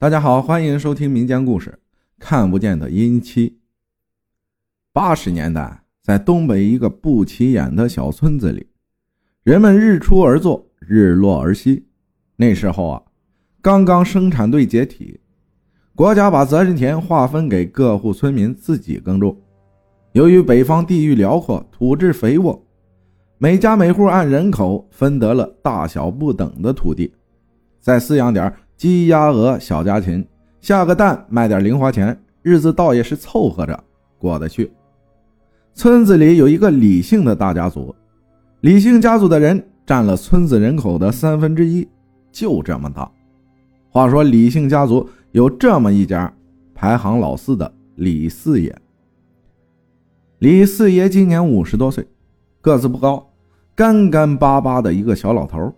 大家好，欢迎收听民间故事《看不见的阴妻》。八十年代，在东北一个不起眼的小村子里，人们日出而作，日落而息。那时候啊，刚刚生产队解体，国家把责任田划分给各户村民自己耕种。由于北方地域辽阔，土质肥沃，每家每户按人口分得了大小不等的土地，再饲养点。鸡鸭鹅小家禽下个蛋卖点零花钱，日子倒也是凑合着过得去。村子里有一个李姓的大家族，李姓家族的人占了村子人口的三分之一，就这么大。话说李姓家族有这么一家排行老四的李四爷。李四爷今年五十多岁，个子不高，干干巴巴的一个小老头，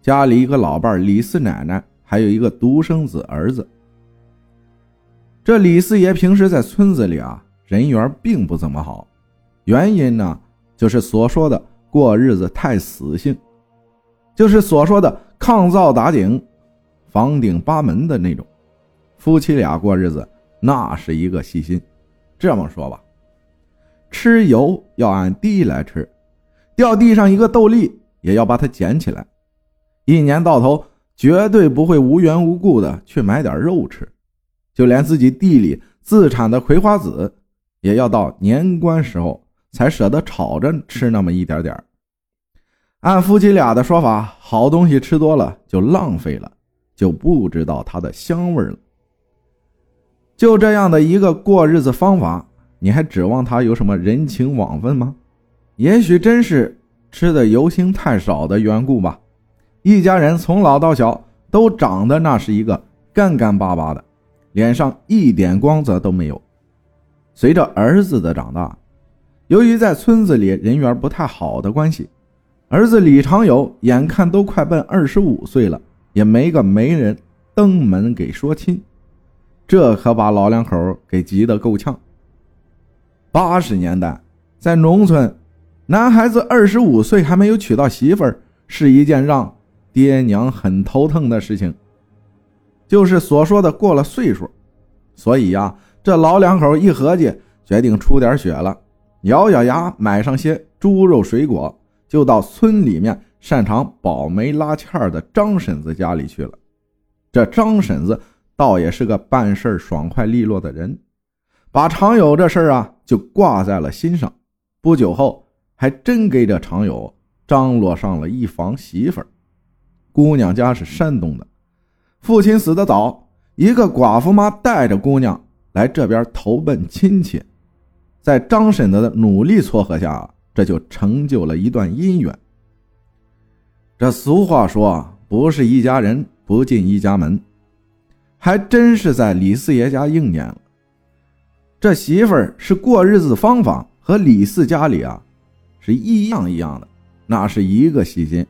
家里一个老伴李四奶奶。还有一个独生子儿子。这李四爷平时在村子里啊，人缘并不怎么好，原因呢，就是所说的过日子太死性，就是所说的抗造打顶，房顶八门的那种。夫妻俩过日子那是一个细心。这么说吧，吃油要按滴来吃，掉地上一个豆粒也要把它捡起来，一年到头。绝对不会无缘无故的去买点肉吃，就连自己地里自产的葵花籽，也要到年关时候才舍得炒着吃那么一点点按夫妻俩的说法，好东西吃多了就浪费了，就不知道它的香味了。就这样的一个过日子方法，你还指望他有什么人情往分吗？也许真是吃的油星太少的缘故吧。一家人从老到小都长得那是一个干干巴巴的，脸上一点光泽都没有。随着儿子的长大，由于在村子里人缘不太好的关系，儿子李长友眼看都快奔二十五岁了，也没个媒人登门给说亲，这可把老两口给急得够呛。八十年代，在农村，男孩子二十五岁还没有娶到媳妇儿，是一件让爹娘很头疼的事情，就是所说的过了岁数，所以呀，这老两口一合计，决定出点血了，咬咬牙买上些猪肉水果，就到村里面擅长保媒拉纤的张婶子家里去了。这张婶子倒也是个办事爽快利落的人，把常有这事儿啊就挂在了心上。不久后，还真给这常有张罗上了一房媳妇儿。姑娘家是山东的，父亲死得早，一个寡妇妈带着姑娘来这边投奔亲戚，在张婶子的努力撮合下，这就成就了一段姻缘。这俗话说啊，不是一家人不进一家门，还真是在李四爷家应验了。这媳妇儿是过日子方法和李四家里啊是一样一样的，那是一个细心。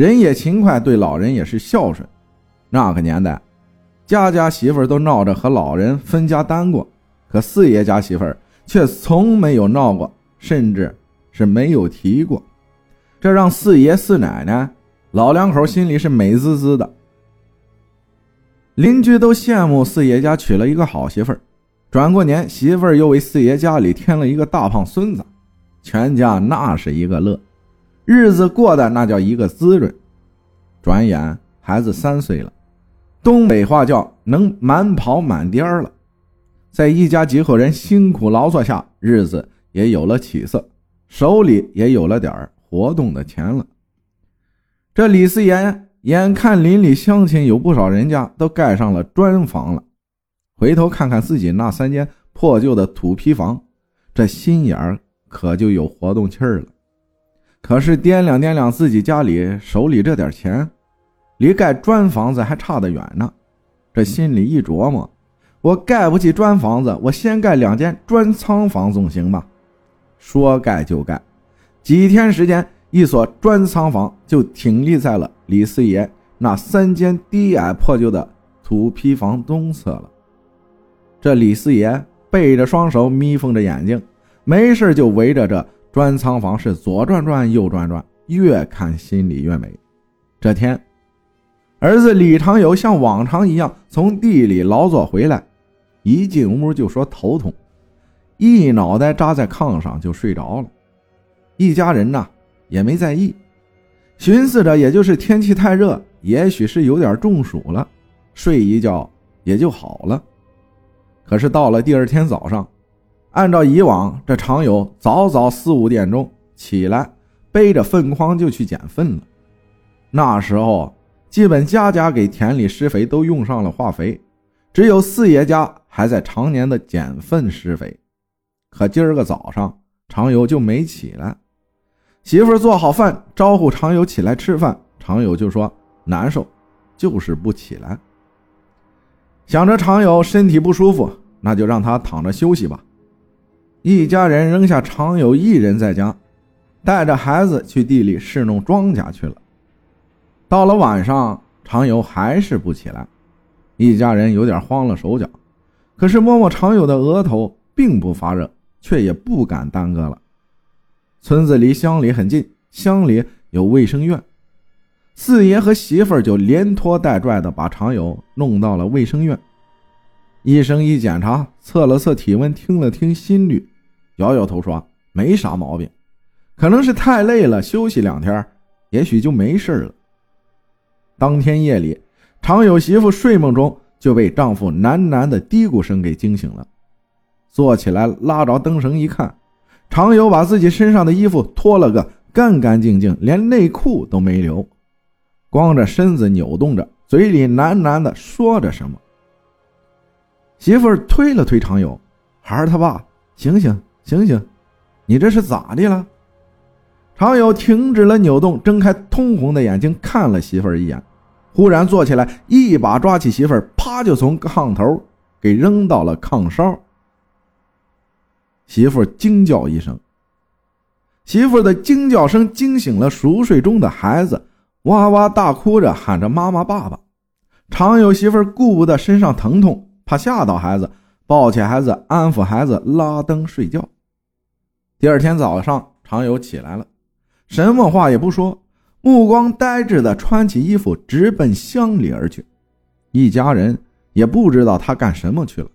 人也勤快，对老人也是孝顺。那个年代，家家媳妇都闹着和老人分家单过，可四爷家媳妇却从没有闹过，甚至是没有提过。这让四爷四奶奶老两口心里是美滋滋的。邻居都羡慕四爷家娶了一个好媳妇儿，转过年媳妇儿又为四爷家里添了一个大胖孙子，全家那是一个乐。日子过得那叫一个滋润，转眼孩子三岁了，东北话叫能满跑满颠儿了。在一家几口人辛苦劳作下，日子也有了起色，手里也有了点活动的钱了。这李四爷眼看邻里乡亲有不少人家都盖上了砖房了，回头看看自己那三间破旧的土坯房，这心眼儿可就有活动气儿了。可是掂量掂量自己家里手里这点钱，离盖砖房子还差得远呢。这心里一琢磨，我盖不起砖房子，我先盖两间砖仓房总行吧？说盖就盖，几天时间，一所砖仓房就挺立在了李四爷那三间低矮破旧的土坯房东侧了。这李四爷背着双手，眯缝着眼睛，没事就围着这。砖仓房是左转转右转转，越看心里越美。这天，儿子李长友像往常一样从地里劳作回来，一进屋就说头痛，一脑袋扎在炕上就睡着了。一家人呐也没在意，寻思着也就是天气太热，也许是有点中暑了，睡一觉也就好了。可是到了第二天早上，按照以往，这常友早早四五点钟起来，背着粪筐就去捡粪了。那时候。基本家家给田里施肥都用上了化肥，只有四爷家还在常年的捡粪施肥。可今儿个早上，常友就没起来。媳妇做好饭，招呼常友起来吃饭，常友就说难受，就是不起来。想着常有身体不舒服，那就让他躺着休息吧。一家人扔下常友一人在家，带着孩子去地里侍弄庄稼去了。到了晚上，常友还是不起来，一家人有点慌了手脚。可是摸摸常有的额头，并不发热，却也不敢耽搁了。村子离乡里很近，乡里有卫生院，四爷和媳妇儿就连拖带拽的把常友弄到了卫生院。医生一检查，测了测体温，听了听心率，摇摇头说没啥毛病，可能是太累了，休息两天，也许就没事了。当天夜里，常有媳妇睡梦中就被丈夫喃喃的嘀咕声给惊醒了。坐起来拉着灯绳一看，常有把自己身上的衣服脱了个干干净净，连内裤都没留，光着身子扭动着，嘴里喃喃的说着什么。媳妇推了推常有，孩儿他爸，醒醒醒醒，你这是咋的了？常有停止了扭动，睁开通红的眼睛看了媳妇儿一眼。忽然坐起来，一把抓起媳妇儿，啪就从炕头给扔到了炕梢。媳妇惊叫一声，媳妇的惊叫声惊醒了熟睡中的孩子，哇哇大哭着喊着妈妈爸爸。常有媳妇儿顾不得身上疼痛，怕吓到孩子，抱起孩子安抚孩子，拉灯睡觉。第二天早上，常有起来了，什么话也不说。目光呆滞的穿起衣服，直奔乡里而去。一家人也不知道他干什么去了。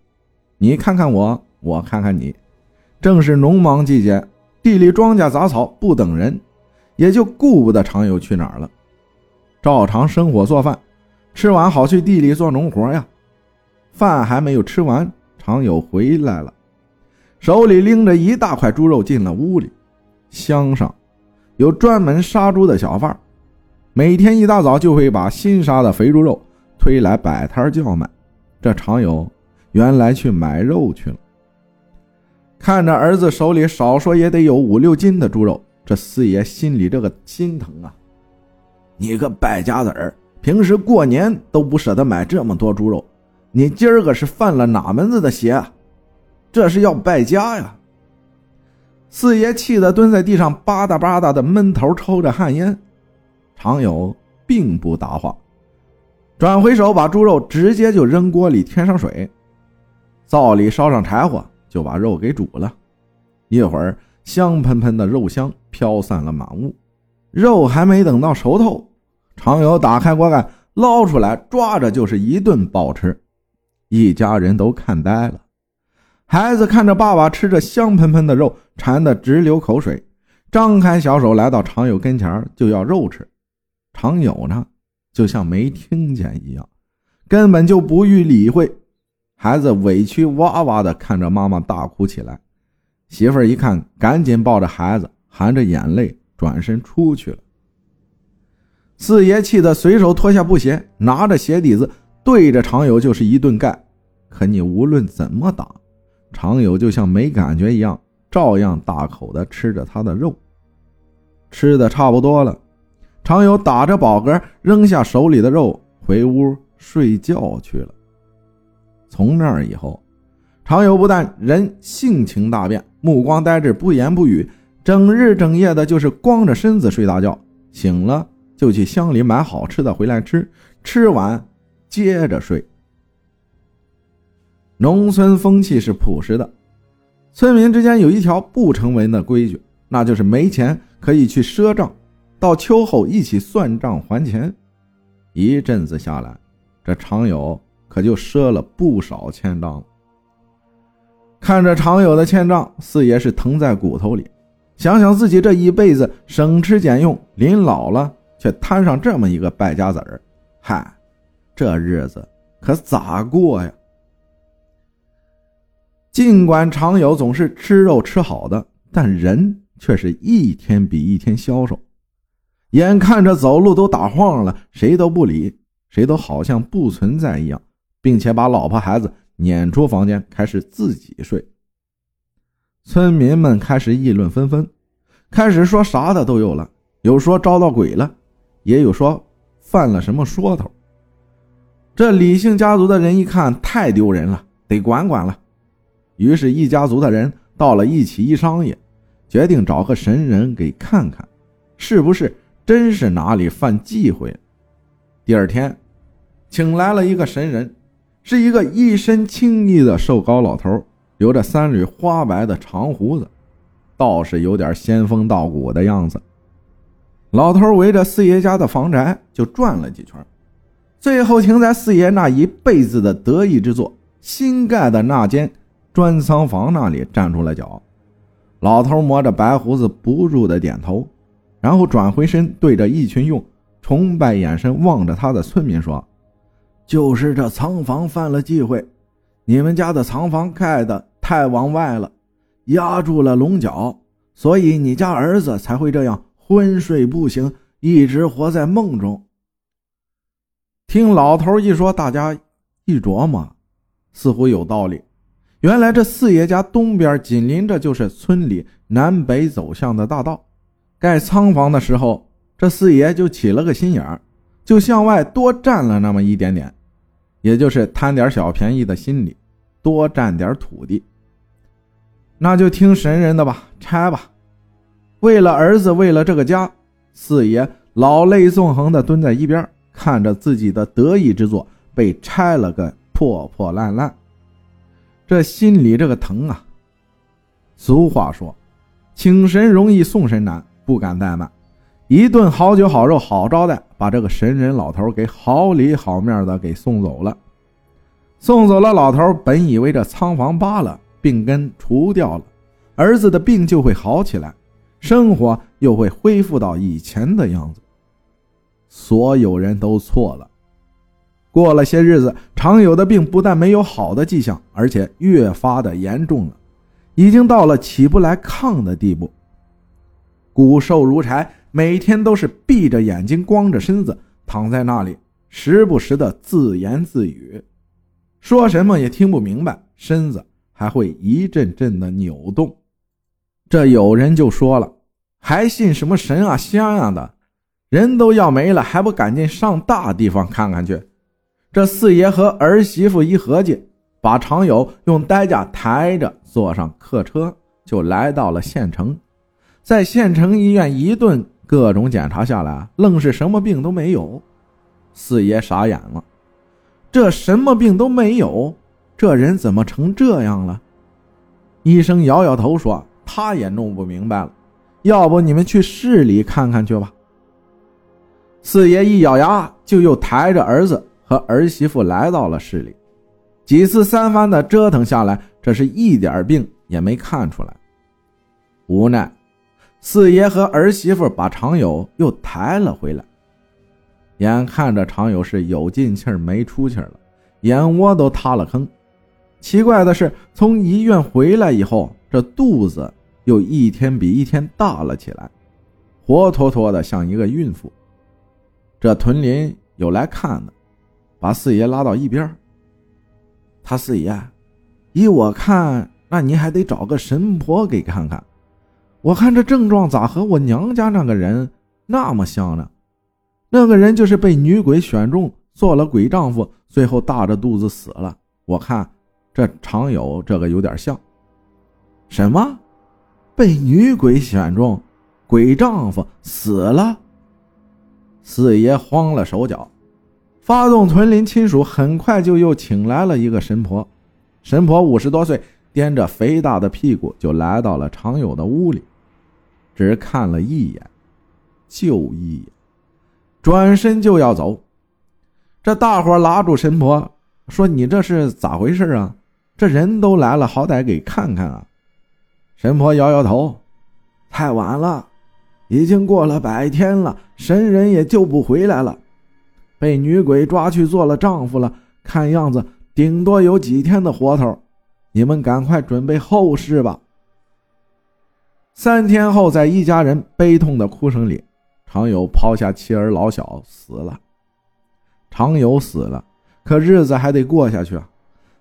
你看看我，我看看你。正是农忙季节，地里庄稼杂草不等人，也就顾不得常有去哪儿了。照常生火做饭，吃完好去地里做农活呀。饭还没有吃完，常有回来了，手里拎着一大块猪肉进了屋里。乡上。有专门杀猪的小贩，每天一大早就会把新杀的肥猪肉推来摆摊叫卖。这常有原来去买肉去了。看着儿子手里少说也得有五六斤的猪肉，这四爷心里这个心疼啊！你个败家子儿，平时过年都不舍得买这么多猪肉，你今儿个是犯了哪门子的邪？这是要败家呀！四爷气得蹲在地上，吧嗒吧嗒的闷头抽着旱烟。常有并不答话，转回手把猪肉直接就扔锅里，添上水，灶里烧上柴火，就把肉给煮了。一会儿，香喷喷的肉香飘散了满屋。肉还没等到熟透，常有打开锅盖捞出来，抓着就是一顿暴吃。一家人都看呆了。孩子看着爸爸吃着香喷喷的肉，馋得直流口水，张开小手来到常友跟前就要肉吃。常友呢，就像没听见一样，根本就不予理会。孩子委屈哇哇的看着妈妈大哭起来。媳妇儿一看，赶紧抱着孩子，含着眼泪转身出去了。四爷气得随手脱下布鞋，拿着鞋底子对着常友就是一顿干。可你无论怎么打。常有就像没感觉一样，照样大口的吃着他的肉。吃的差不多了，常有打着饱嗝，扔下手里的肉，回屋睡觉去了。从那以后，常有不但人性情大变，目光呆滞，不言不语，整日整夜的就是光着身子睡大觉。醒了就去乡里买好吃的回来吃，吃完接着睡。农村风气是朴实的，村民之间有一条不成文的规矩，那就是没钱可以去赊账，到秋后一起算账还钱。一阵子下来，这常有可就赊了不少欠账了。看着常有的欠账，四爷是疼在骨头里。想想自己这一辈子省吃俭用，临老了却摊上这么一个败家子儿，嗨，这日子可咋过呀？尽管常有总是吃肉吃好的，但人却是一天比一天消瘦。眼看着走路都打晃了，谁都不理，谁都好像不存在一样，并且把老婆孩子撵出房间，开始自己睡。村民们开始议论纷纷，开始说啥的都有了，有说招到鬼了，也有说犯了什么说头。这李姓家族的人一看太丢人了，得管管了，于是，一家族的人到了一起一商议，决定找个神人给看看，是不是。真是哪里犯忌讳？第二天，请来了一个神人，是一个一身青衣的瘦高老头，留着三缕花白的长胡子，倒是有点仙风道骨的样子。老头围着四爷家的房宅就转了几圈，最后停在四爷那一辈子的得意之作新盖的那间砖仓房那里站住了脚。老头摸着白胡子，不住的点头。然后转回身，对着一群用崇拜眼神望着他的村民说：“就是这仓房犯了忌讳，你们家的仓房盖的太往外了，压住了龙角，所以你家儿子才会这样昏睡不醒，一直活在梦中。”听老头一说，大家一琢磨，似乎有道理。原来这四爷家东边紧邻着就是村里南北走向的大道。盖仓房的时候，这四爷就起了个心眼儿，就向外多占了那么一点点，也就是贪点小便宜的心理，多占点土地。那就听神人的吧，拆吧。为了儿子，为了这个家，四爷老泪纵横的蹲在一边，看着自己的得意之作被拆了个破破烂烂，这心里这个疼啊！俗话说，请神容易送神难。不敢怠慢，一顿好酒好肉好招待，把这个神人老头给好里好面的给送走了。送走了老头，本以为这仓房扒了，病根除掉了，儿子的病就会好起来，生活又会恢复到以前的样子。所有人都错了。过了些日子，常有的病不但没有好的迹象，而且越发的严重了，已经到了起不来炕的地步。骨瘦如柴，每天都是闭着眼睛、光着身子躺在那里，时不时的自言自语，说什么也听不明白，身子还会一阵阵的扭动。这有人就说了：“还信什么神啊、仙啊的？人都要没了，还不赶紧上大地方看看去？”这四爷和儿媳妇一合计，把常友用担架抬着，坐上客车，就来到了县城。在县城医院一顿各种检查下来，愣是什么病都没有。四爷傻眼了，这什么病都没有，这人怎么成这样了？医生摇摇头说：“他也弄不明白了，要不你们去市里看看去吧。”四爷一咬牙，就又抬着儿子和儿媳妇来到了市里。几次三番的折腾下来，这是一点病也没看出来，无奈。四爷和儿媳妇把常友又抬了回来，眼看着常友是有进气没出气了，眼窝都塌了坑。奇怪的是，从医院回来以后，这肚子又一天比一天大了起来，活脱脱的像一个孕妇。这屯林有来看的，把四爷拉到一边。他四爷，依我看，那您还得找个神婆给看看。我看这症状咋和我娘家那个人那么像呢？那个人就是被女鬼选中做了鬼丈夫，最后大着肚子死了。我看这常有这个有点像。什么？被女鬼选中，鬼丈夫死了？四爷慌了手脚，发动屯林亲属，很快就又请来了一个神婆。神婆五十多岁，掂着肥大的屁股就来到了常有的屋里。只看了一眼，就一眼，转身就要走。这大伙拉住神婆说：“你这是咋回事啊？这人都来了，好歹给看看啊！”神婆摇摇头：“太晚了，已经过了百天了，神人也救不回来了，被女鬼抓去做了丈夫了。看样子顶多有几天的活头，你们赶快准备后事吧。”三天后，在一家人悲痛的哭声里，常有抛下妻儿老小死了。常有死了，可日子还得过下去啊！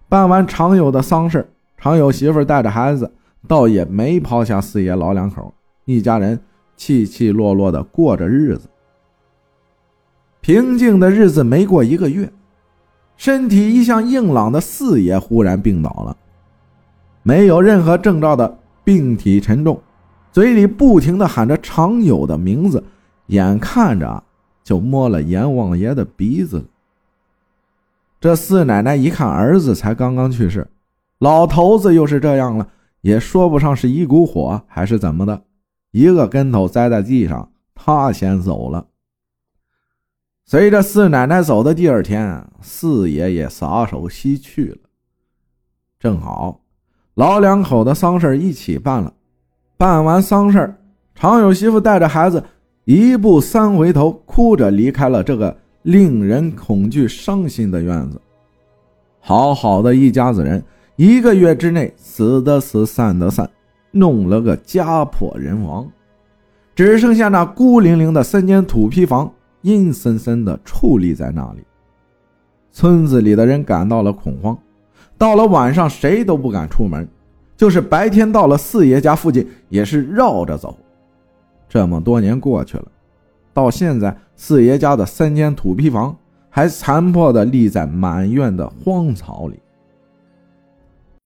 办完常有的丧事，常有媳妇带着孩子，倒也没抛下四爷老两口，一家人起起落落的过着日子。平静的日子没过一个月，身体一向硬朗的四爷忽然病倒了，没有任何征兆的病体沉重。嘴里不停的喊着常有的名字，眼看着就摸了阎王爷的鼻子了。这四奶奶一看儿子才刚刚去世，老头子又是这样了，也说不上是一股火还是怎么的，一个跟头栽在地上，他先走了。随着四奶奶走的第二天，四爷爷撒手西去了。正好，老两口的丧事一起办了。办完丧事常有媳妇带着孩子一步三回头，哭着离开了这个令人恐惧、伤心的院子。好好的一家子人，一个月之内死的死，散的散，弄了个家破人亡，只剩下那孤零零的三间土坯房，阴森森的矗立在那里。村子里的人感到了恐慌，到了晚上，谁都不敢出门。就是白天到了四爷家附近，也是绕着走。这么多年过去了，到现在四爷家的三间土坯房还残破的立在满院的荒草里。